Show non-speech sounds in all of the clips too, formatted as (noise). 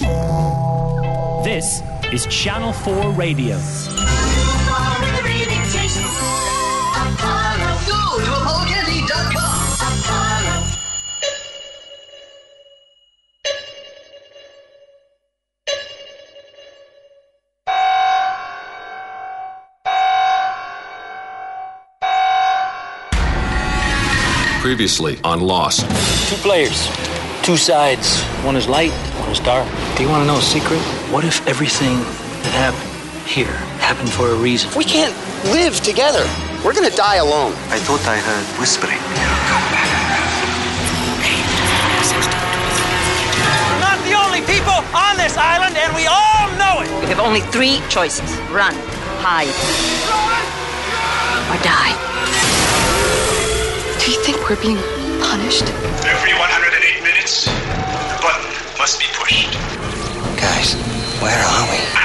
This is Channel 4 Radio. Go to apollocandy.com. Previously on Lost. Two players, two sides. One is light, one is dark. Do you want to know a secret? What if everything that happened here happened for a reason? We can't live together. We're gonna die alone. I thought I heard whispering. We're not the only people on this island, and we all know it. You have only three choices run, hide, or die. Do you think we're being punished? Every 108 minutes, the button must be pushed. Guys, where are we?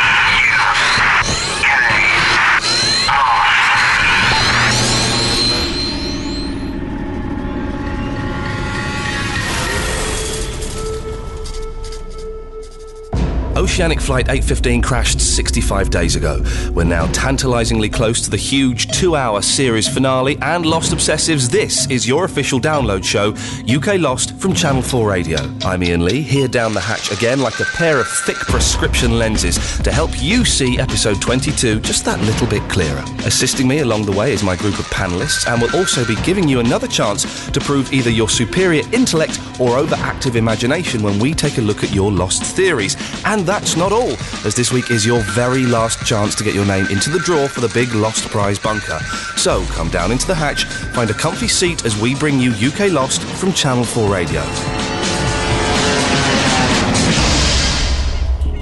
Oceanic Flight 815 crashed 65 days ago. We're now tantalizingly close to the huge two hour series finale, and Lost Obsessives, this is your official download show, UK Lost from Channel 4 Radio. I'm Ian Lee, here down the hatch again like a pair of thick prescription lenses to help you see episode 22 just that little bit clearer. Assisting me along the way is my group of panelists, and will also be giving you another chance to prove either your superior intellect or overactive imagination when we take a look at your Lost theories. And that's not all, as this week is your very last chance to get your name into the draw for the big Lost Prize bunker. So come down into the hatch, find a comfy seat as we bring you UK Lost from Channel 4 Radio.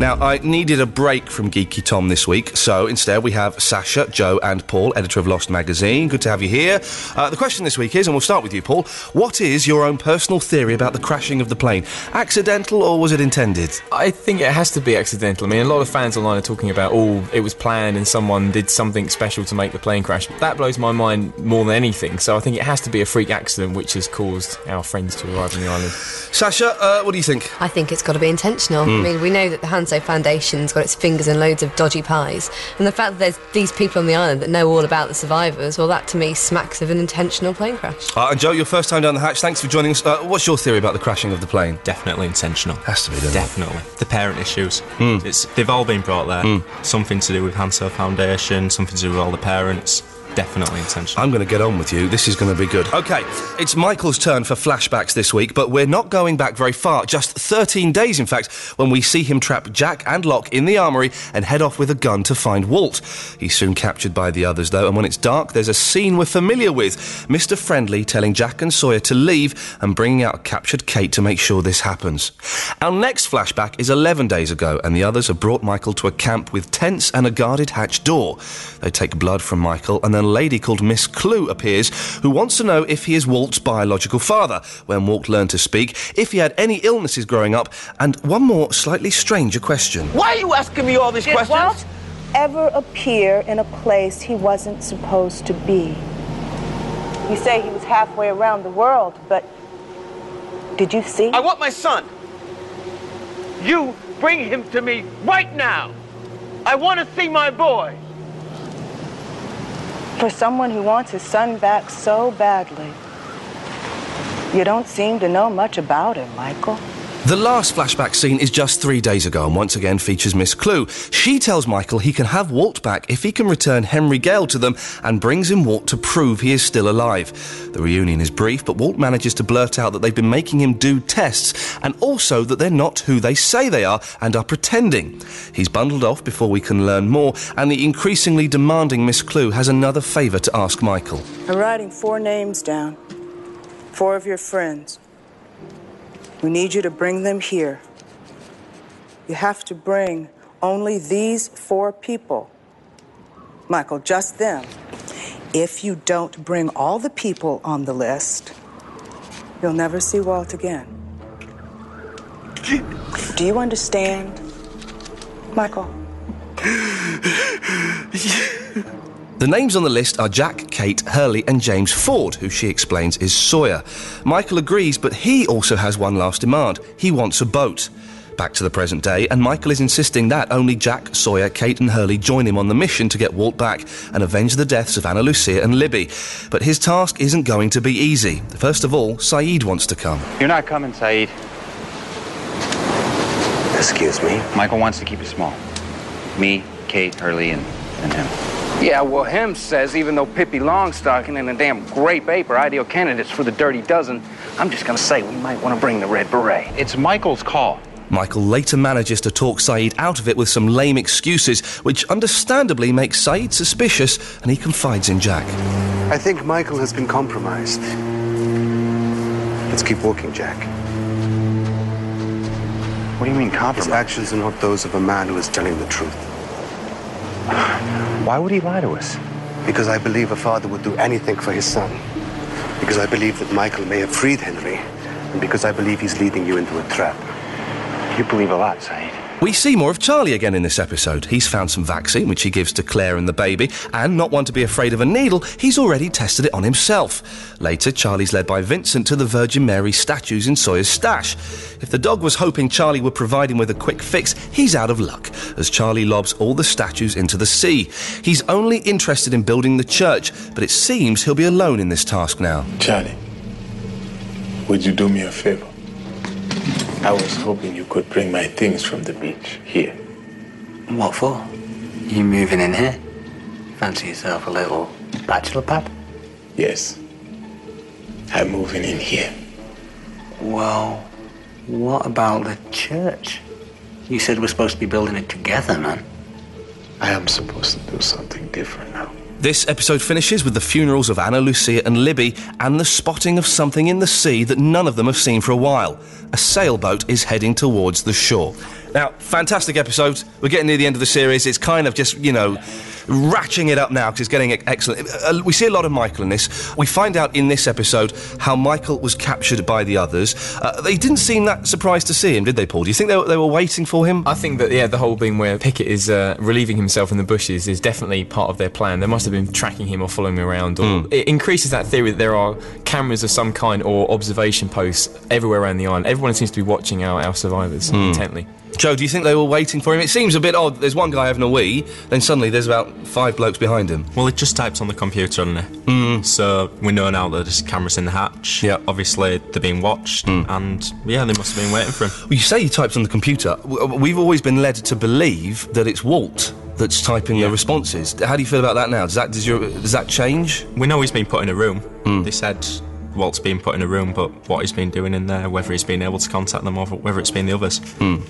Now, I needed a break from Geeky Tom this week, so instead we have Sasha, Joe, and Paul, editor of Lost Magazine. Good to have you here. Uh, the question this week is, and we'll start with you, Paul, what is your own personal theory about the crashing of the plane? Accidental or was it intended? I think it has to be accidental. I mean, a lot of fans online are talking about, oh, it was planned and someone did something special to make the plane crash. That blows my mind more than anything. So I think it has to be a freak accident which has caused our friends to arrive on the island. Sasha, uh, what do you think? I think it's got to be intentional. I mean, we know that the Hanso Foundation's got its fingers in loads of dodgy pies, and the fact that there's these people on the island that know all about the survivors, well, that to me smacks of an intentional plane crash. Uh, and Joe, your first time down the hatch, thanks for joining us. Uh, what's your theory about the crashing of the plane? Definitely intentional. Has to be, doesn't Definitely. The parent issues. It's they've all been brought there. Something to do with Hanso Foundation, something to do with all the parents. Definitely intentional. I'm going to get on with you. This is going to be good. Okay, it's Michael's turn for flashbacks this week, but we're not going back very far. Just 13 days, in fact, when we see him trap Jack and Locke in the armory and head off with a gun to find Walt. He's soon captured by the others, though, and when it's dark, there's a scene we're familiar with Mr. Friendly telling Jack and Sawyer to leave and bringing out a captured Kate to make sure this happens. Our next flashback is 11 days ago, and the others have brought Michael to a camp with tents and a guarded hatch door. They take blood from Michael, and then a lady called Miss Klugh appears who wants to know if he is Walt's biological father, when Walt learned to speak, if he had any illnesses growing up, and one more slightly stranger question. Why are you asking me all these Did questions? Walt ever appear in a place he wasn't supposed to be? You say he was halfway around the world, but did you see? I want my son. You bring him to me right now. I want to see my boy. For someone who wants his son back so badly, you don't seem to know much about him, Michael. The last flashback scene is just three days ago and once again features Miss Klugh. She tells Michael he can have Walt back if he can return Henry Gale to them and brings in Walt to prove he is still alive. The reunion is brief, but Walt manages to blurt out that they've been making him do tests and also that they're not who they say they are and are pretending. He's bundled off before we can learn more, and the increasingly demanding Miss Klugh has another favour to ask Michael. I'm writing four names down. Four of your friends. We need you to bring them here. You have to bring only these four people. Michael, just them. If you don't bring all the people on the list, you'll never see Walt again. Do you understand, Michael? (laughs) The names on the list are Jack, Kate, Hurley, and James Ford, who she explains is Sawyer. Michael agrees, but he also has one last demand. He wants a boat. Back to the present day, and Michael is insisting that only Jack, Sawyer, Kate, and Hurley join him on the mission to get Walt back and avenge the deaths of Ana Lucia and Libby. But his task isn't going to be easy. First of all, Sayid wants to come. You're not coming, Sayid. Excuse me? Michael wants to keep it small. Me, Kate, Hurley, and, and him. Yeah, well, him says even though Pippi Longstocking and the damn Grape Ape are ideal candidates for the Dirty Dozen, I'm just gonna say we might want to bring the Red Beret. It's Michael's call. Michael later manages to talk Sayid out of it with some lame excuses, which understandably makes Sayid suspicious, and he confides in Jack. I think Michael has been compromised. Let's keep walking, Jack. What do you mean compromised? His actions are not those of a man who is telling the truth. Why would he lie to us? Because I believe a father would do anything for his son. Because I believe that Michael may have freed Henry. And because I believe he's leading you into a trap. You believe a lot, Sayid. We see more of Charlie again in this episode. He's found some vaccine, which he gives to Claire and the baby, and not one to be afraid of a needle, he's already tested it on himself. Later, Charlie's led by Vincent to the Virgin Mary statues in Sawyer's stash. If the dog was hoping Charlie would provide him with a quick fix, he's out of luck, as Charlie lobs all the statues into the sea. He's only interested in building the church, but it seems he'll be alone in this task now. Charlie, would you do me a favor? I was hoping you could bring my things from the beach here. What for? You moving in here? Fancy yourself a little bachelor pad? Yes. I'm moving in here. Well, what about the church? You said we're supposed to be building it together, man. I am supposed to do something different now. This episode finishes with the funerals of Ana Lucia and Libby and the spotting of something in the sea that none of them have seen for a while. A sailboat is heading towards the shore. Now, fantastic episode. We're getting near the end of the series. It's kind of just, you know, ratcheting it up now because it's getting excellent. Uh, we see a lot of Michael in this. We find out in this episode how Michael was captured by the others. Uh, they didn't seem that surprised to see him, did they, Paul? Do you think they were, they were waiting for him? I think that yeah, the whole thing where Pickett is uh, relieving himself in the bushes is definitely part of their plan. They must have been tracking him or following him around, or it increases that theory that there are cameras of some kind or observation posts everywhere around the island. Everyone seems to be watching our, our survivors intently. Joe, do you think they were waiting for him? It seems a bit odd. There's one guy having a wee, then suddenly there's about five blokes behind him. Well, it just types on the computer, doesn't it? Mm. So we know now that there's cameras in the hatch. Yeah. Obviously, they're being watched, hmm. and yeah, they must have been waiting for him. Well, you say he types on the computer. Uh, we've always been led to believe that it's Walt that's typing the responses. How do you feel about that now? Does that does, your, does that change? We know he's been put in a room. Hmm. They said Walt's been put in a room, but what he's been doing in there, whether he's been able to contact them or whether it's been the others,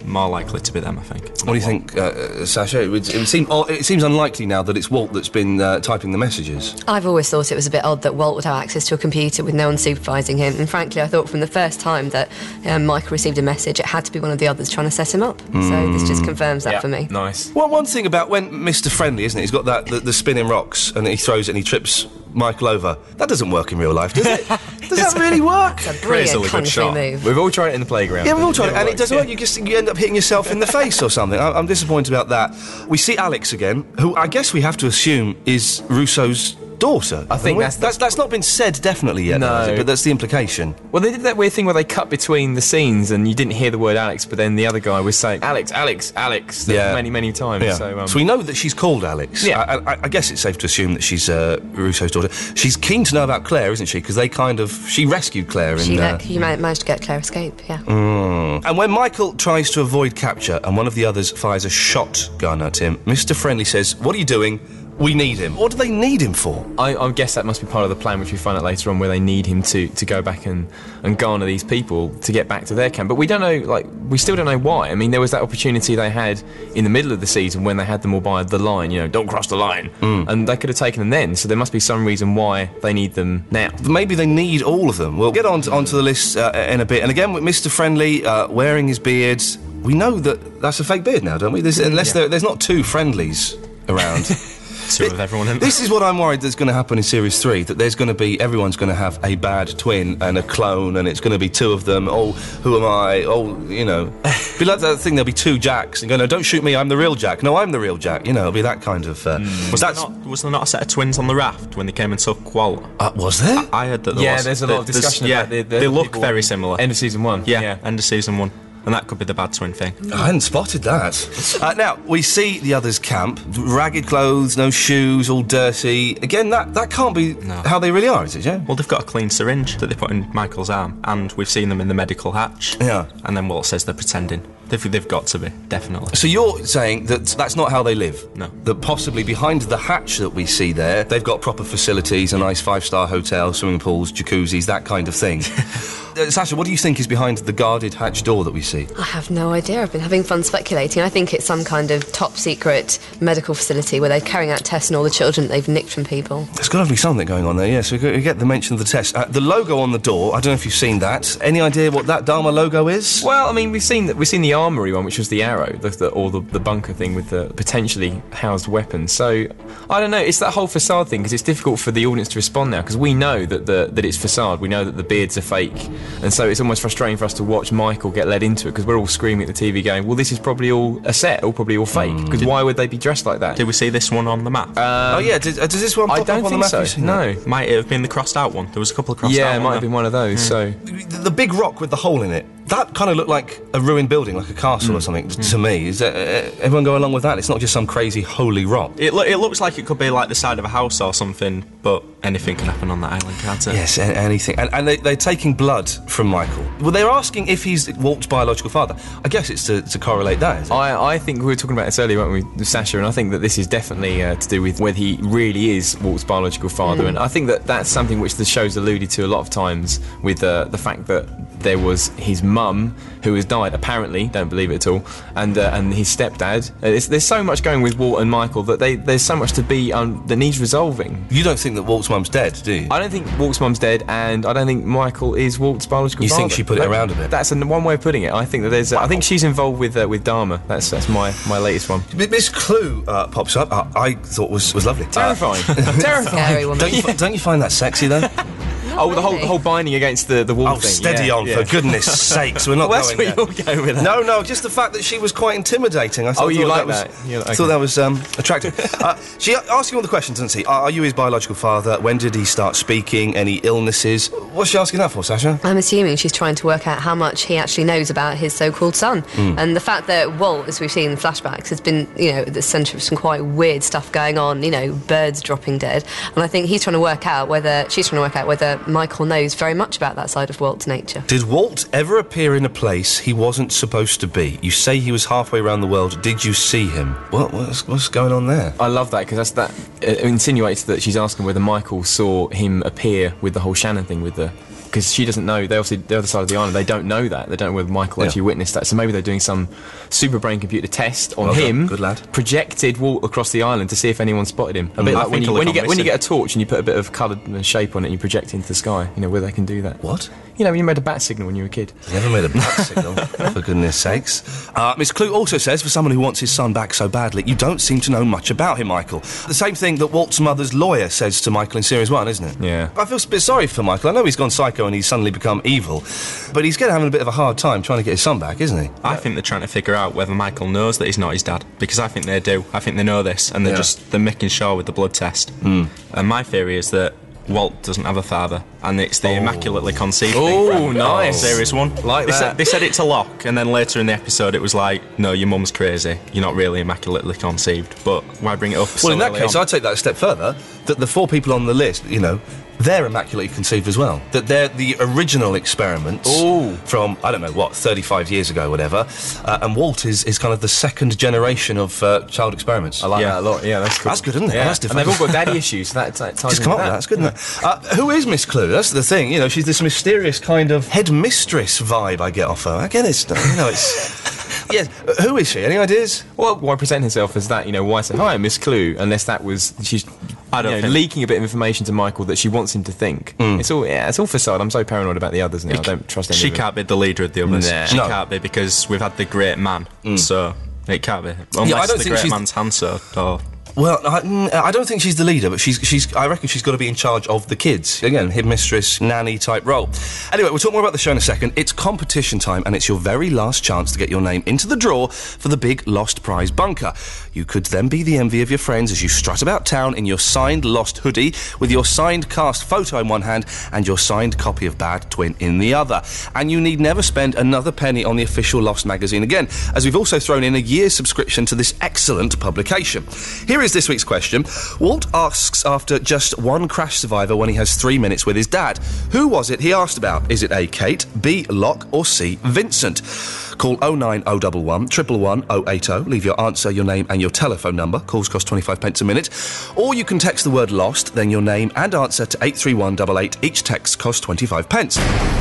more likely to be them, I think. What do you think, uh, Sasha? It, would, it, would seem, oh, it seems unlikely now that it's Walt that's been uh, typing the messages. I've always thought it was a bit odd that Walt would have access to a computer with no one supervising him. And frankly, I thought from the first time that um, Michael received a message, it had to be one of the others trying to set him up. So this just confirms that for me. Nice. Well, one thing about when Mr. Friendly, isn't it? He's got that the, the spinning rocks and he throws it and he trips Michael over. That doesn't work in real life, does it? (laughs) does that really (laughs) work? It's a brilliant kung fu move. We've all tried it in the playground. Yeah, we've all tried it, never and it doesn't work. You just you end up hitting yourself in the face or something. I, I'm disappointed about that. We see Alex again, who I guess we have to assume is Rousseau's daughter. I think that's- that's that's not been said definitely yet, though. No. but that's the implication. Well, they did that weird thing where they cut between the scenes and you didn't hear the word Alex, but then the other guy was saying Alex, Alex, Alex, many, many times. Yeah. So, um, we know that she's called Alex. Yeah. I, I, I guess it's safe to assume that she's uh, Rousseau's daughter. She's keen to know about Claire, isn't she? Because they kind of she rescued Claire in. She uh, you ma- managed to get Claire escape, yeah. Mm. And when Michael tries to avoid capture and one of the others fires a shotgun at him, Mr. Friendly says, What are you doing? We need him. What do they need him for? I, I guess that must be part of the plan, which we find out later on, where they need him to, to go back and, and garner these people to get back to their camp. But we don't know, like, we still don't know why. I mean, there was that opportunity they had in the middle of the season when they had them all by the line, you know, don't cross the line. And they could have taken them then, so there must be some reason why they need them now. Maybe they need all of them. We'll get on to, onto the list uh, in a bit. And again, with Mr. Friendly uh, wearing his beard, we know that that's a fake beard now, don't we? There's, unless there, there's not two friendlies around. (laughs) Two of everyone in This is what I'm worried that's going to happen in series three. That there's going to be everyone's going to have a bad twin and a clone, and it's going to be two of them. Oh, who am I? Oh, you know, (laughs) be like that thing. There'll be two Jacks, and go, no, don't shoot me. I'm the real Jack. No, I'm the real Jack. You know, it'll be that kind of. Uh, Was, there not, was there not a set of twins on the raft when they came and took Walt? Uh, was there? I, I heard that there Yeah, was. there's a lot of discussion yeah, about the- the they look very similar. End of season one. Yeah, Yeah. end of season one. And that could be the bad twin thing. I hadn't spotted that. Uh, now, we see the others camp. Ragged clothes, no shoes, all dirty. Again, that, that can't be how they really are, is it, yeah? Well, they've got a clean syringe that they put in Michael's arm, and we've seen them in the medical hatch. Yeah. And then Walt says they're pretending. They've, they've got to be, definitely. So you're saying that that's not how they live? No. That possibly behind the hatch that we see there, they've got proper facilities, a nice five-star hotel, swimming pools, jacuzzis, that kind of thing. (laughs) uh, Sasha, what do you think is behind the guarded hatch door that we see? I have no idea. I've been having fun speculating. I think it's some kind of top secret medical facility where they're carrying out tests on all the children that they've nicked from people. There's got to be something going on there, yes. We get- we get the mention of the test. Uh, the logo on the door, I don't know if you've seen that. Any idea what that Dharma logo is? Well, I mean, we've seen that we've seen the armory one, which was the arrow, the, the, or the, the bunker thing with the potentially housed weapons. So I don't know. It's that whole facade thing because it's difficult for the audience to respond now because we know that the that it's facade. We know that the beards are fake, and so it's almost frustrating for us to watch Michael get led into it because we're all screaming at the TV, going, "Well, this is probably all a set, or probably all fake." Mm. Because why would they be dressed like that? Did we see this one on the map? Um, oh, yeah. Did, uh, does this one pop I don't up on think the map? so. No. that? Might it have been the crossed out one? There was a couple of crossed Yeah, out Yeah, it might have been one of those. Mm. So The, the big rock with the hole in it, that kind of looked like a ruined building, like a castle or something, to me. Is that, uh, everyone go along with that? It's not just some crazy holy rock. It, lo- it looks like it could be like the side of a house or something, but anything can happen on that island, can't it? Yes, a- anything. And, and they, they're taking blood from Michael. Well, they're asking if he's Walt's biological father. I guess it's to, to correlate that, is it? I, I think we were talking about this earlier, weren't we, with Sasha? And I think that this is definitely uh, to do with whether he really is Walt's biological father. Mm. And I think that that's something which the show's alluded to a lot of times with uh, the fact that there was his mum who has died, apparently, don't believe it at all, and uh, and his stepdad. Uh, it's, there's so much going with Walt and Michael that they, there's so much to be um, that needs resolving. You don't think that Walt's mum's dead, do you? I don't think Walt's mum's dead, and I don't think Michael is Walt's biological You father. think she put it That- around a bit? That's an, one way of putting it. I think that there's. I think she's involved with uh, with Dharma. That's that's my my latest one. M- Miss Klugh uh, pops up. Uh, I thought was was lovely. Terrifying. Uh, (laughs) Terrifying. Don't, you, don't you find that sexy though? (laughs) Oh, the whole the whole binding against the the wall Oh, thing. steady yeah, on, yeah. for goodness (laughs) sakes. We're not Well, that's going where there. you're with that. No, no, just the fact that she was quite intimidating. I thought, Oh, you thought like was, that? You like- I thought that was um, attractive. (laughs) uh, she asking all the questions, doesn't she? Are, are you his biological father? When did he start speaking? Any illnesses? What's she asking that for, Sasha? I'm assuming she's trying to work out how much he actually knows about his so-called son, Mm. and the fact that Walt, as we've seen in flashbacks, has been, you know, at the centre of some quite weird stuff going on. You know, birds dropping dead, and I think he's trying to work out whether she's trying to work out whether Michael knows very much about that side of Walt's nature. Did Walt ever appear in a place he wasn't supposed to be? You say he was halfway around the world. Did you see him? What, what's, what's going on there? I love that because that uh, insinuates that she's asking whether Michael saw him appear with the whole Shannon thing with the. Because she doesn't know, they obviously the other side of the island. They don't know that. They don't know whether Michael Yeah. actually witnessed that. So maybe they're doing some super brain computer test on Well him. Good lad. Projected walk across the island to see if anyone spotted him. A bit Mm. Like when you when you get when you get a torch and you put a bit of coloured shape on it and you project it into the sky. You know where they can do that. What? You know when you made a bat signal when you were a kid. Never made a bat signal, for goodness sakes. Uh, Miss Klugh also says, for someone who wants his son back so badly, you don't seem to know much about him, Michael. The same thing that Walt's mother's lawyer says to Michael in Series 1, isn't it? Yeah. I feel a bit sorry for Michael. I know he's gone psycho and he's suddenly become evil, but he's getting having a bit of a hard time trying to get his son back, isn't he? I think they're trying to figure out whether Michael knows that he's not his dad because I think they do. I think they know this and they're Yeah. just they're making sure with the blood test. Mm. And my theory is that Walt doesn't have a father, and it's the immaculately conceived. Oh, nice. Series one, Like they that. Said, they said it to Locke, and then later in the episode, it was like, "No, your mum's crazy. You're not really immaculately conceived." But why bring it up? so Well, in that case, on? I'd take that a step further. That the four people on the list, you know, they're immaculately conceived as well. That they're the original experiments Ooh. from I don't know what, 35 years ago, whatever. Uh, and Walt is, is kind of the second generation of uh, child experiments. I like Yeah. that a lot. Yeah, that's cool. That's good, isn't it? Yeah. That's and they've all got daddy issues. So that, that ties Just come up with that. That's good, isn't it? Uh, who is Miss Klugh? That's the thing. You know, she's this mysterious kind of headmistress vibe I get off her. Again, it's you know, it's (laughs) yeah. uh, Who is she? Any ideas? Well, why present herself as that? You know, why say hi, Miss Klugh? Unless that was she's I don't you know, think- leaking a bit of information to Michael that she wants him to think. It's all yeah, it's all facade. I'm so paranoid about the others now. I don't trust any She can't be the leader of the others. Nah. She No. can't be because we've had the great man. So it can't be unless Mm. I don't the think great she's- man's Hanso or Well, I, I don't think she's the leader, but she's she's. I reckon she's got to be in charge of the kids. Again, headmistress, nanny type role. Anyway, we'll talk more about the show in a second. It's competition time, and it's your very last chance to get your name into the draw for the big Lost Prize bunker. You could then be the envy of your friends as you strut about town in your signed Lost hoodie, with your signed cast photo in one hand and your signed copy of Bad Twin in the other. And you need never spend another penny on the official Lost magazine again, as we've also thrown in a year's subscription to this excellent publication. Here is this week's question. Walt asks after just one crash survivor when he has three minutes with his dad. Who was it he asked about? Is it A. Kate, B. Locke, or C. Vincent? Call 09011 111 080. Leave your answer, your name, and your telephone number. Calls cost 25 pence a minute. Or you can text the word lost, then your name and answer to 83188. Each text costs 25 pence.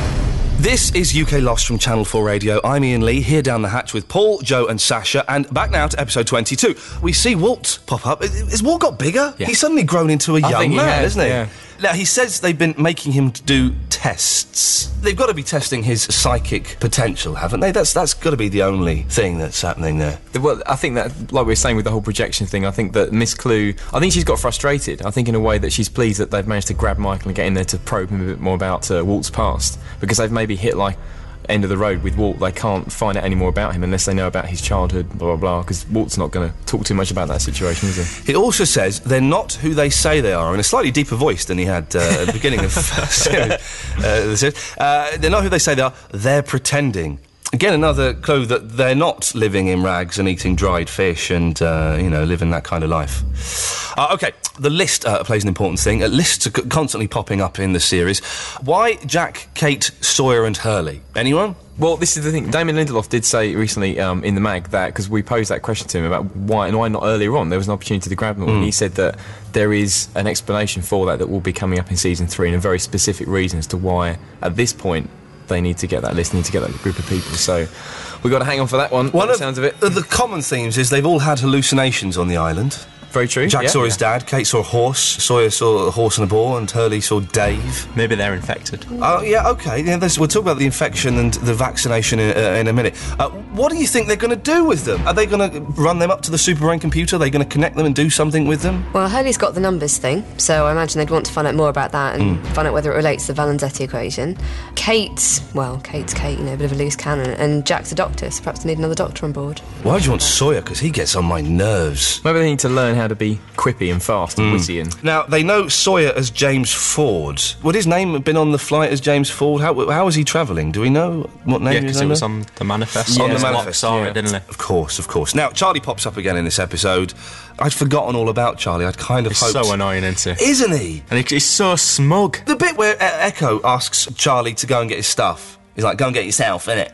This is UK Lost from Channel 4 Radio. I'm Ian Lee, here down the hatch with Paul, Joe, and Sasha. And back now to episode 22. We see Walt pop up. Has Walt got bigger? Yeah. He's suddenly grown into a I young think he man, has, isn't he? yeah. Now, he says they've been making him do tests. They've got to be testing his psychic potential, haven't they? That's that's got to be the only thing that's happening there. Well, I think that, like we were saying with the whole projection thing, I think that Miss Klugh, I think she's got frustrated. I think in a way that she's pleased that they've managed to grab Michael and get in there to probe him a bit more about uh, Walt's past because they've maybe hit like end of the road with Walt. They can't find out any more about him unless they know about his childhood, blah blah blah. Because Walt's not going to talk too much about that situation, is he? It also says they're not who they say they are in a slightly deeper voice than he had uh, at the beginning of uh, (laughs) series. Uh, the series. Uh, they're not who they say they are. They're pretending. Again, another clue that they're not living in rags and eating dried fish and, uh, you know, living that kind of life. Uh, okay, the list uh, plays an important thing. Uh, lists are constantly popping up in the series. Why Jack, Kate, Sawyer, and Hurley? Anyone? Well, this is the thing. Damon Lindelof did say recently um, in the mag that because we posed that question to him about why and why not earlier on there was an opportunity to grab them, all, and Mm. he said that there is an explanation for that that will be coming up in season three, and a very specific reason as to why at this point they need to get that list, need to get that group of people. So we've got to hang on for that one. One of sounds of it. the common themes is they've all had hallucinations on the island. Very true. Jack yeah, saw yeah. his dad, Kate saw a horse, Sawyer saw a horse and a ball, and Hurley saw Dave. Maybe they're infected. Oh, yeah, okay. Yeah, we'll talk about the infection and the vaccination in, uh, in a minute. Uh, what do you think they're going to do with them? Are they going to run them up to the super brain computer? Are they going to connect them and do something with them? Well, Hurley's got the numbers thing, so I imagine they'd want to find out more about that and Mm. find out whether it relates to the Valenzetti equation. Kate, well, Kate's Kate, you know, a bit of a loose cannon, and Jack's a doctor, so perhaps they need another doctor on board. Why do you want Sawyer? Because he gets on my nerves. Maybe they need to learn how to be quippy and fast and mm. witty and. Now, they know Sawyer as James Ford. Would his name have been on the flight as James Ford? How, how was he travelling? Do we know what name Yeah, he was because it was on the manifest. on the manifest. it, didn't he? Of course, of course. Now, Charlie pops up again in this episode. I'd forgotten all about Charlie. I'd kind of He's hoped. so annoying, isn't he? Isn't he? And he's so smug. The bit where Eko asks Charlie to go and get his stuff. He's like, go and get it yourself, innit?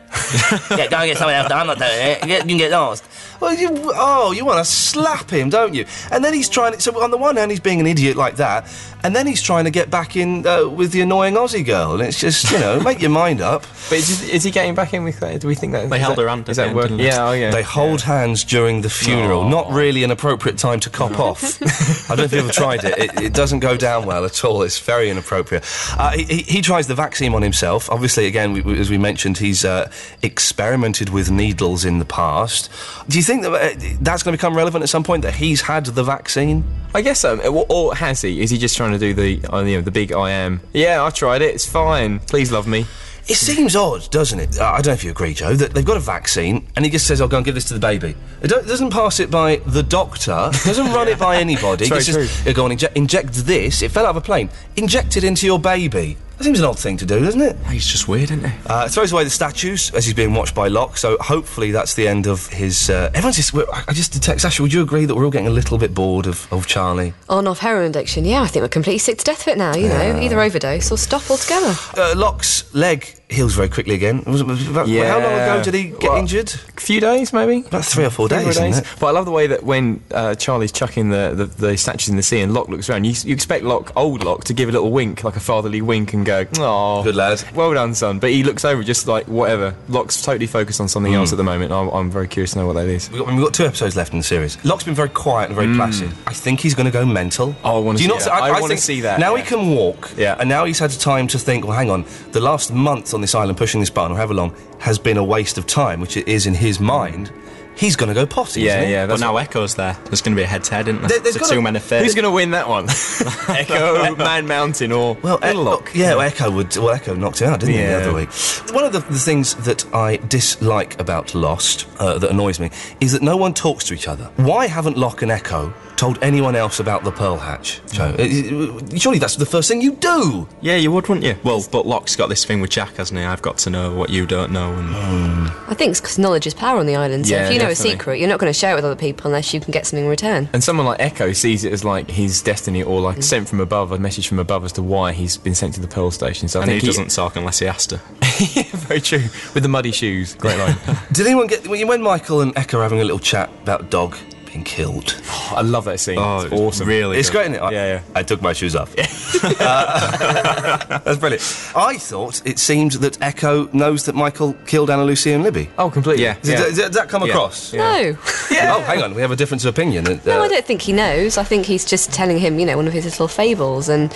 (laughs) yeah, go and get someone else. I'm not doing it. Get, you can get lost. Well, you, oh, you want to slap him, don't you? And then he's trying. To so on the one hand, he's being an idiot like that, and then he's trying to get back in uh, with the annoying Aussie girl. And it's just, you know, (laughs) make your mind up. But is, is he getting back in with that? Do we think that They held that- her hand Is that working? Yeah, oh yeah. They hold hands during the funeral. Aw. Not really an appropriate time to cop off. (laughs) I don't know if you've ever tried it. it. It doesn't go down well at all. It's very inappropriate. Uh, he, he- he tries the vaccine on himself. Obviously, again, we, we- as we mentioned, he's uh, experimented with needles in the past. Do you think that uh, that's going to become relevant at some point? That he's had the vaccine? I guess so. Or, or has he? Is he just trying to do the, uh, you know, the big I am? Yeah, I tried it. It's fine. Please love me. It seems odd, doesn't it? I don't know if you agree, Joe, that they've got a vaccine and he just says, I'll go and give this to the baby. It doesn't pass it by the doctor, doesn't run (laughs) it by anybody. It's very just says, "Here, go and inject, inject this. It fell out of a plane. Inject it into your baby. That seems an odd thing to do, doesn't it? He's just weird, isn't he? Uh, throws away the statues as he's being watched by Locke, so hopefully that's the end of his. Uh, everyone's just. I just detect. Sasha, would you agree that we're all getting a little bit bored of, of Charlie? On off heroin addiction, yeah, I think we're completely sick to death of it now, you know, either overdose or stop altogether. Uh, Locke's leg heals very quickly again. Was it, was it about, How long ago did he get Well, injured? A few days, maybe. About three or four Three or days, four isn't it? But I love the way that when uh, Charlie's chucking the, the, the statues in the sea and Locke looks around, you, you expect Locke, old Locke, to give a little wink, like a fatherly wink, and go, "Oh, Good lad. well done, son." But he looks over, just like whatever. Locke's totally focused on something Hmm. else at the moment. I'm, I'm very curious to know what that is. We've got, we've got two episodes left in the series. Locke's been very quiet and very placid. I think he's going to go mental. Mm. Oh, I Do you see not that. I, I wanna see that, Now yeah. he can walk. Yeah. And now he's had time to think. Well, hang on. The last month on this island, pushing this button, or however long, has been a waste of time, which it is in his mind. he's going to go potty. Yeah, isn't yeah. But now Eko's there. There's going to be a head-to-head, isn't there? There- there's It's a two-man affair. Who's going to win that one? (laughs) Eko, Man Mountain, or Well, E- Little yeah, well, Eko would. Well, Eko knocked him out, didn't he, the other week? One of the, the things that I dislike about Lost, uh, that annoys me, is that no one talks to each other. Why haven't Locke and Eko told anyone else about the Pearl Hatch? Joe, Uh, surely that's the first thing you do. Yeah, you would, wouldn't you? Well, but Locke's got this thing with Jack, hasn't he? I've got to know what you don't know, and Hmm. I think it's because knowledge is power on the island. So Yeah, if you know definitely. a secret, you're not going to share it with other people unless you can get something in return. And someone like Eko sees it as like his destiny, or like sent from above, a message from above as to why he's been sent to the Pearl Station. So I and he think doesn't talk unless he has to. (laughs) yeah, very true. With the muddy shoes, great line. (laughs) Did anyone get when when Michael and Eko are having a little chat about dog being killed? I love that scene. Oh, it's awesome. Really, It's good. great, isn't it? I, Yeah, yeah. I took my shoes off. Uh, (laughs) that's brilliant. I thought it seemed that Eko knows that Michael killed Anna Lucy and Libby. Oh, completely. Yeah. Does, does- does that come Yeah. across? No. (laughs) yeah. Oh, hang on. We have a difference of opinion. Uh, No, I don't think he knows. I think he's just telling him, you know, one of his little fables. And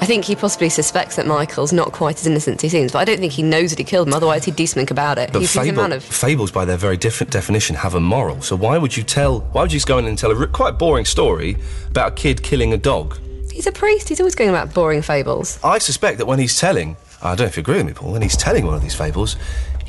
I think he possibly suspects that Michael's not quite as innocent as he seems. But I don't think he knows that he killed him. Otherwise, he'd do something about it. But he's, he's a man of. fables, by their very different definition, have a moral. So why would you tell? Why would you just go in and tell a quite boring story about a kid killing a dog? He's a priest. He's always going about boring fables. I suspect that when he's telling, I don't know if you agree with me, Paul. When he's telling one of these fables,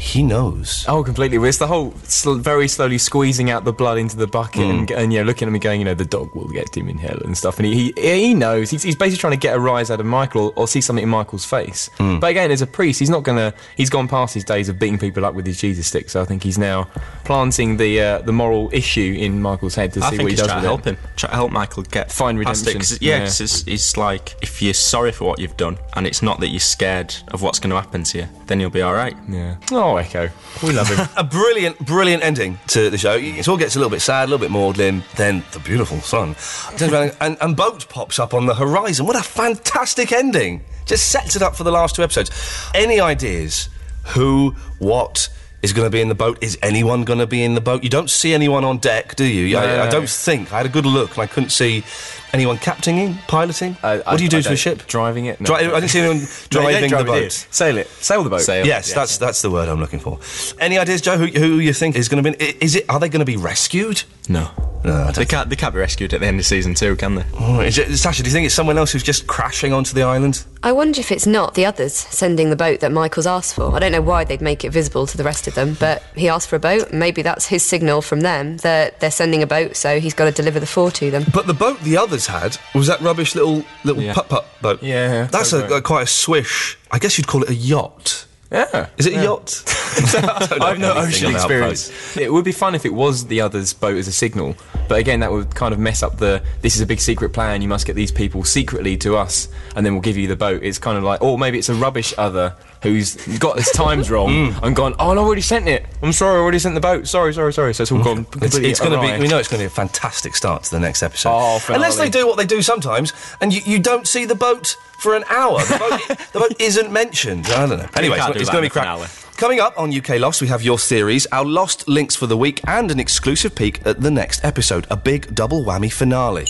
he knows. Oh, completely. Well, It's the whole sl- very slowly squeezing out the blood into the bucket Hmm. and, and yeah, looking at me going, you know, the dog will get him in hell and stuff. And he he, he knows. He's, he's basically trying to get a rise out of Michael or, or see something in Michael's face. Hmm. But again, as a priest, he's not gonna. He's gone past his days of beating people up with his Jesus stick. So I think he's now planting the uh, the moral issue in Michael's head to I see think what he he's does trying to help him. Try to help Michael get Find past it, redemption. 'cause- yeah, Yeah. 'cause it's, it's like if you're sorry for what you've done and it's not that you're scared of what's going to happen to you, then you'll be all right. Yeah. Oh, Oh, Eko, we love him. (laughs) A brilliant, brilliant ending to the show. It all gets a little bit sad, a little bit maudlin. Then the beautiful sun and, and boat pops up on the horizon. What a fantastic ending! Just sets it up for the last two episodes. Any ideas? Who? What? Is going to be in the boat? Is anyone going to be in the boat? You don't see anyone on deck, do you? I, I No. don't think. I had a good look and I couldn't see anyone captaining, piloting. what do you do I to a ship? Driving it? No. Dri- I didn't see anyone (laughs) No, driving the drive it, boat. Sail it. Sail the boat. Sail. Yes, Yeah. that's that's the word I'm looking for. Any ideas, Joe? Who, who you think is going to be? i- Is it? Are they going to be rescued? No. No, I don't They can't, they can't be rescued at the end of season two, can they? Oh, is it, Sasha, do you think it's someone else who's just crashing onto the island? I wonder if it's not the others sending the boat that Michael's asked for. I don't know why they'd make it visible to the rest of them, but he asked for a boat. Maybe that's his signal from them that they're sending a boat, so he's got to deliver the four to them. But the boat the others had was that rubbish little little Yeah. putt putt boat. Yeah, that's a, a quite a swish. I guess you'd call it a yacht. Yeah. Is it yeah. a yacht? (laughs) (laughs) I, have no ocean experience. It would be fun if it was the other's boat as a signal, but again, that would kind of mess up the. This is a big secret plan. You must get these people secretly to us, and then we'll give you the boat. It's kind of like, or maybe it's a rubbish other who's got his times (laughs) wrong mm. and gone. Oh, no, I already sent it. I'm sorry, I already sent the boat. Sorry, sorry, sorry. So it's all gone It's, it's going to be. We know it's going to be a fantastic start to the next episode. Oh, finale. Unless they do what they do sometimes, and you, you don't see the boat for an hour. The boat, (laughs) the boat isn't mentioned. I don't know. Anyway, can't it's, going to be in the crap. Coming up on UK Lost, we have your theories, our lost links for the week, and an exclusive peek at the next episode. A big double whammy finale.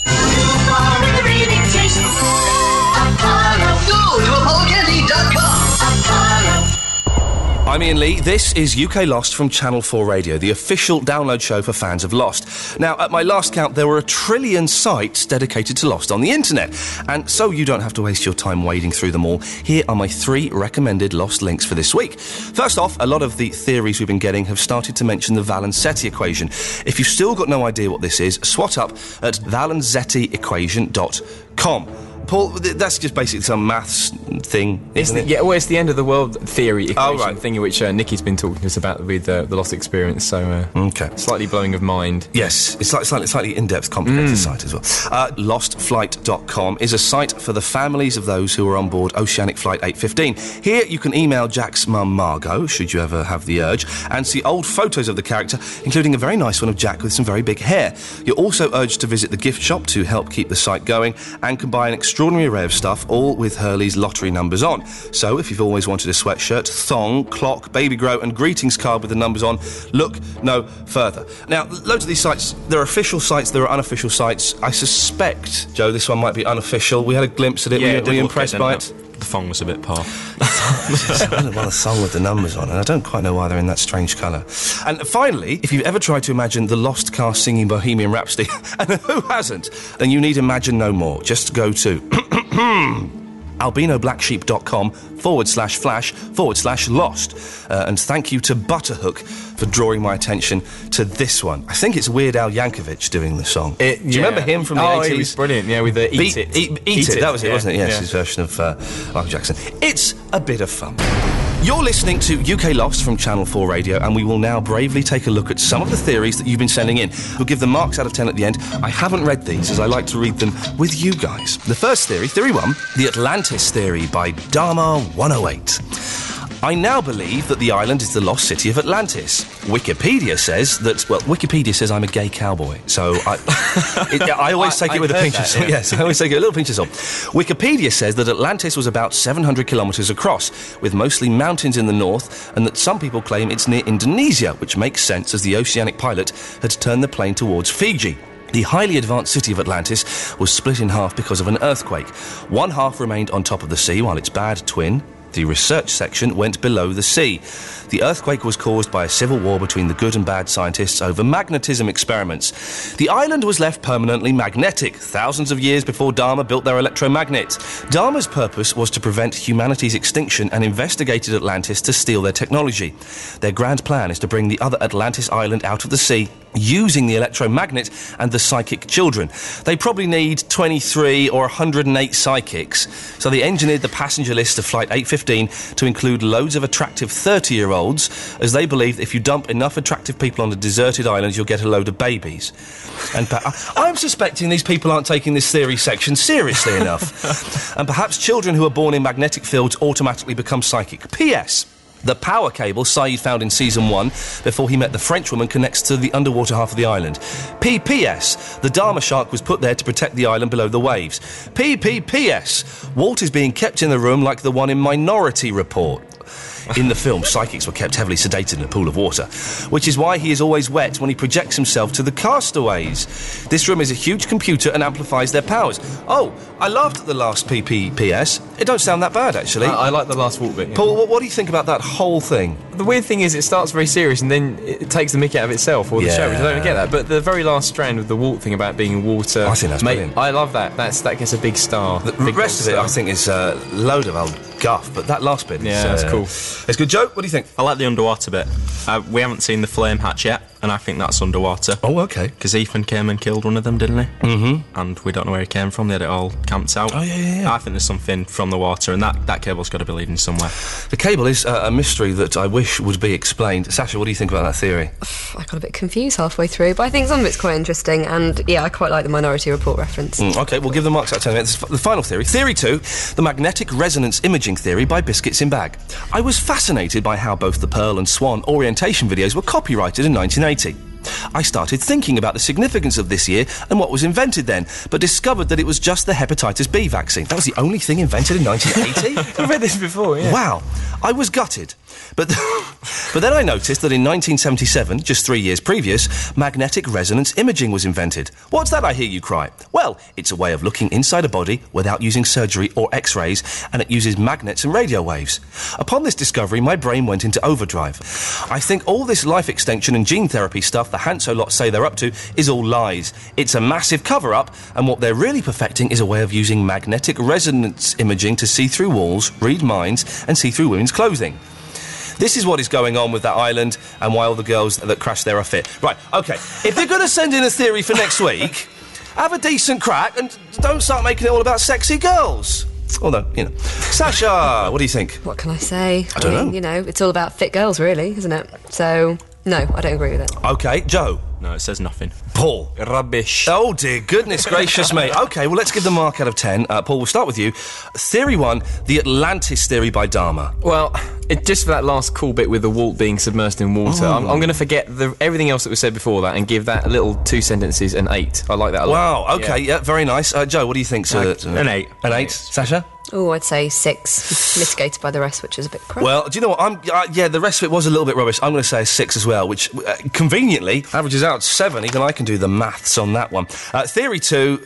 I'm Ian Lee. This is UK Lost from Channel 4 Radio, the official download show for fans of Lost. Now, at my last count, there were a trillion sites dedicated to Lost on the internet. And so you don't have to waste your time wading through them all, here are my three recommended Lost links for this week. First off, a lot of the theories we've been getting have started to mention the Valenzetti equation. If you've still got no idea what this is, swat up at valenzettiequation.com. Paul, that's just basically some maths thing, It's isn't the, it? yeah, well, it's the end of the world theory equation Oh, right. thing, which uh, Nikki's been talking to us about with uh, the Lost Experience. So, uh, Okay. slightly blowing of mind. Yes, it's like slightly, slightly in-depth, complicated site as well. Uh, LostFlight.com is a site for the families of those who are on board Oceanic Flight 815. Here you can email Jack's mum Margot, should you ever have the urge, and see old photos of the character, including a very nice one of Jack with some very big hair. You're also urged to visit the gift shop to help keep the site going and can buy an extraordinary array of stuff, all with Hurley's lottery numbers on. So if you've always wanted a sweatshirt, thong, clock, baby grow, and greetings card with the numbers on, look no further. Now, loads of these sites, there are official sites, there are unofficial sites. I suspect, Joe, this one might be unofficial. We had a glimpse at it. Yeah, were, you- were you impressed by it? The phone was a bit poor. I don't want a song with the numbers on, and I don't quite know why they're in that strange colour. And finally, if you've ever tried to imagine the lost cast singing Bohemian Rhapsody, (laughs) and who hasn't, then you need imagine no more. Just go to (clears throat) (coughs) albinoblacksheep.com forward slash flash forward slash lost. Uh, and thank you to Butterhook for drawing my attention to this one. I think it's Weird Al Yankovic doing the song. Do you yeah. remember him from the Oh, 80s? he was brilliant, yeah, with the Eat Beat- It. Eat, Eat Eat it. It, that was it, yeah, wasn't it? Yes, yeah. his version of uh, Michael Jackson. It's a bit of fun. You're listening to UK Lost from Channel 4 Radio, and we will now bravely take a look at some of the theories that you've been sending in. We'll give them marks out of 10 at the end. I haven't read these, as I like to read them with you guys. The first theory, Theory 1, the Atlantis Theory by Dharma 108. I now believe that the island is the lost city of Atlantis. Wikipedia says that, well, Wikipedia says I'm a gay cowboy, so I, (laughs) it, I always I- take it I've with a pinch of salt. yeah. Yes, I always take it a little pinch of salt. Wikipedia says that Atlantis was about 700 kilometres across, with mostly mountains in the north, and that some people claim it's near Indonesia, which makes sense as the oceanic pilot had turned the plane towards Fiji. The highly advanced city of Atlantis was split in half because of an earthquake. One half remained on top of the sea, while its bad twin, the research section, went below the sea. The earthquake was caused by a civil war between the good and bad scientists over magnetism experiments. The island was left permanently magnetic thousands of years before Dharma built their electromagnet. Dharma's purpose was to prevent humanity's extinction and investigated Atlantis to steal their technology. Their grand plan is to bring the other Atlantis island out of the sea using the electromagnet and the psychic children. They probably need 23 or 108 psychics, so they engineered the passenger list of Flight 815 to include loads of attractive 30 year olds, as they believe that if you dump enough attractive people on a deserted island, you'll get a load of babies. And I'm suspecting these people aren't taking this theory section seriously enough. (laughs) and perhaps children who are born in magnetic fields automatically become psychic. P.S. The power cable Sayid found in season one before he met the French woman connects to the underwater half of the island. PPS, the Dharma shark was put there to protect the island below the waves. PPPS, Walt is being kept in the room like the one in Minority Report. In the film, psychics were kept heavily sedated in a pool of water, which is why he is always wet when he projects himself to the castaways. This room is a huge computer and amplifies their powers. Oh, I laughed at the last PPPS. It don't sound that bad, actually. I, I like the last Walt bit. yeah. Paul, what, what do you think about that whole thing? The weird thing is, it starts very serious and then it takes the mickey out of itself or the show. which I don't get that. But the very last strand with the Walt thing about being in water, I think that's mate, brilliant. I love that. That's that gets a big star. The big rest of it, I think, is a load of old guff, but that last bit, Yeah, is, that's uh, cool. It's a good. Joe, what do you think? I like the underwater bit. Uh, we haven't seen the flame hatch yet, and I think that's underwater. Oh, okay. Because Ethan came and killed one of them, didn't he? Mm-hmm. And we don't know where he came from. They had it all camped out. Oh, yeah, yeah, yeah. I think there's something from the water, and that, that cable's got to be leading somewhere. The cable is uh, a mystery that I wish would be explained. Sasha, what do you think about that theory? I got a bit confused halfway through, but I think some of it's quite interesting, and yeah, I quite like the Minority Report reference. Mm, okay, we'll give the marks out of 10 minutes. The final theory. Theory 2, the magnetic resonance imaging theory by Biscuits in Bag. I was fascinated by how both the Pearl and Swan orientation videos were copyrighted in 1980. I started thinking about the significance of this year and what was invented then, but discovered that it was just the hepatitis B vaccine. That was the only thing invented in 1980? I've (laughs) read this before. Yeah. Wow, I was gutted. But, (laughs) but then I noticed that in 1977, just three years previous, magnetic resonance imaging was invented. What's that, I hear you cry? Well, it's a way of looking inside a body without using surgery or x rays, and it uses magnets and radio waves. Upon this discovery, my brain went into overdrive. I think all this life extension and gene therapy stuff the Hanso lot say they're up to is all lies. It's a massive cover up, and what they're really perfecting is a way of using magnetic resonance imaging to see through walls, read minds, and see through women's clothing. This is what is going on with that island and why all the girls that crash there are fit. Right, okay. If you're going to send in a theory for next week, have a decent crack and don't start making it all about sexy girls. Although, you know. Sasha, what do you think? What can I say? I don't mean, know. You know, it's all about fit girls, really, isn't it? So, no, I don't agree with it. Okay, Joe. No, it says nothing. Paul. Rubbish. Oh dear, goodness gracious me. (laughs) Okay, well let's give the mark out of 10. Uh, Paul, we'll start with you. Theory 1, the Atlantis theory by Dharma. Well, it, just for that last cool bit with the Walt being submersed in water, I'm, I'm going to forget the, everything else that was said before that and give that a little two sentences an eight. I like that a lot. Wow, okay, yeah, very nice. Uh, Joe, what do you think? sir? Uh, an eight. An 8. Sasha? Oh, I'd say six, mitigated by the rest, which is a bit crap. Well, do you know what? I'm uh, yeah. The rest of it was a little bit rubbish. I'm going to say a six as well, which uh, conveniently averages out seven. Even I can do the maths on that one. Uh, theory two.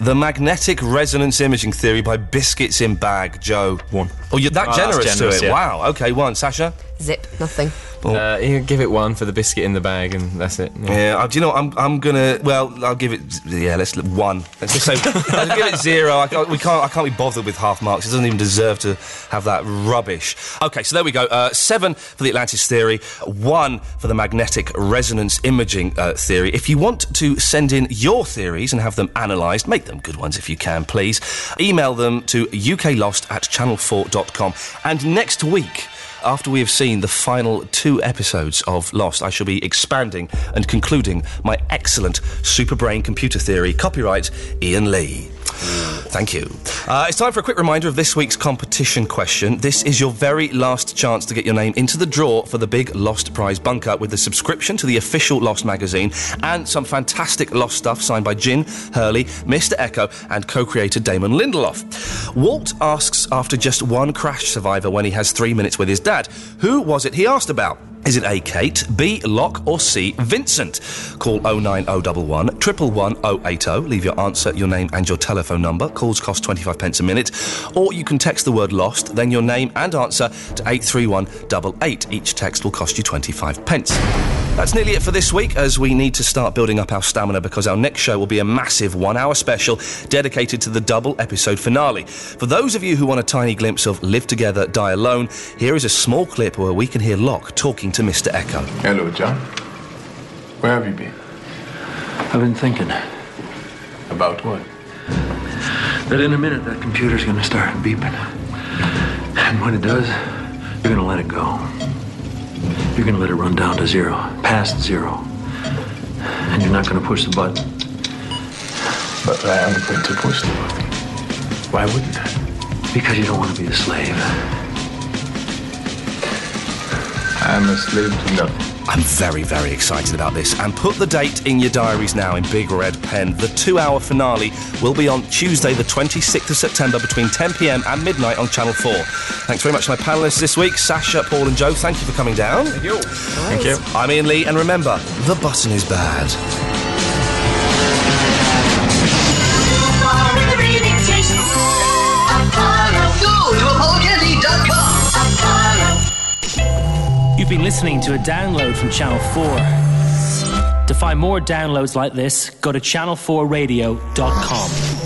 The magnetic resonance imaging theory by Biscuits in Bag, Joe. One. Oh, you're that Oh, generous, generous, to it. yeah. Wow. Okay, one. Sasha. Zip, nothing. Uh, you give it one for the biscuit in the bag, and that's it. Yeah, uh, do you know? what? I'm I'm gonna. Well, I'll give it. Yeah, let's one. Let's just say (laughs) I'll give it zero. I can't, we can't. I can't be bothered with half marks. It doesn't even deserve to have that rubbish. Okay, so there we go. Uh, seven for the Atlantis theory. One for the magnetic resonance imaging uh, theory. If you want to send in your theories and have them analysed, make them good ones if you can, please. Email them to uklost at channel4.com. And next week after we have seen the final two episodes of Lost, I shall be expanding and concluding my excellent super brain computer theory. Copyright Ian Lee. Thank you. Uh, it's time for a quick reminder of this week's competition question. This is your very last chance to get your name into the draw for the big Lost Prize bunker with a subscription to the official Lost magazine and some fantastic Lost stuff signed by Jin, Hurley, Mr. Eko, and co creator Damon Lindelof. Walt asks after just one crash survivor when he has three minutes with his dad, who was it he asked about? Is it A. Kate, B. Locke, or C. Vincent? Call 09011 111 080. Leave your answer, your name, and your telephone number. Calls cost 25 pence a minute. Or you can text the word lost, then your name and answer to 83188. Each text will cost you 25 pence. That's nearly it for this week, as we need to start building up our stamina because our next show will be a massive one hour special dedicated to the double episode finale. For those of you who want a tiny glimpse of Live Together, Die Alone, here is a small clip where we can hear Locke talking to Mr. Eko. Hello, John. Where have you been? I've been thinking About what? that in a minute that computer's gonna start beeping. And when it does, you're gonna let it go. You're gonna let it run down to zero, past zero. And you're not gonna push the button. But I am going to push the button. Why wouldn't I? Because you don't want to be a slave. I'm a slave to nothing. I'm very, very excited about this. And put the date in your diaries now in big red pen. The two hour finale will be on Tuesday, the 26th of September, between 10 pm and midnight on Channel 4. Thanks very much to my panellists this week Sasha, Paul, and Joe. Thank you for coming down. Thank you. Thank you. I'm Iain Lee, and remember, the button is bad. You've been listening to a download from Channel 4. To find more downloads like this, go to channel4radio.com.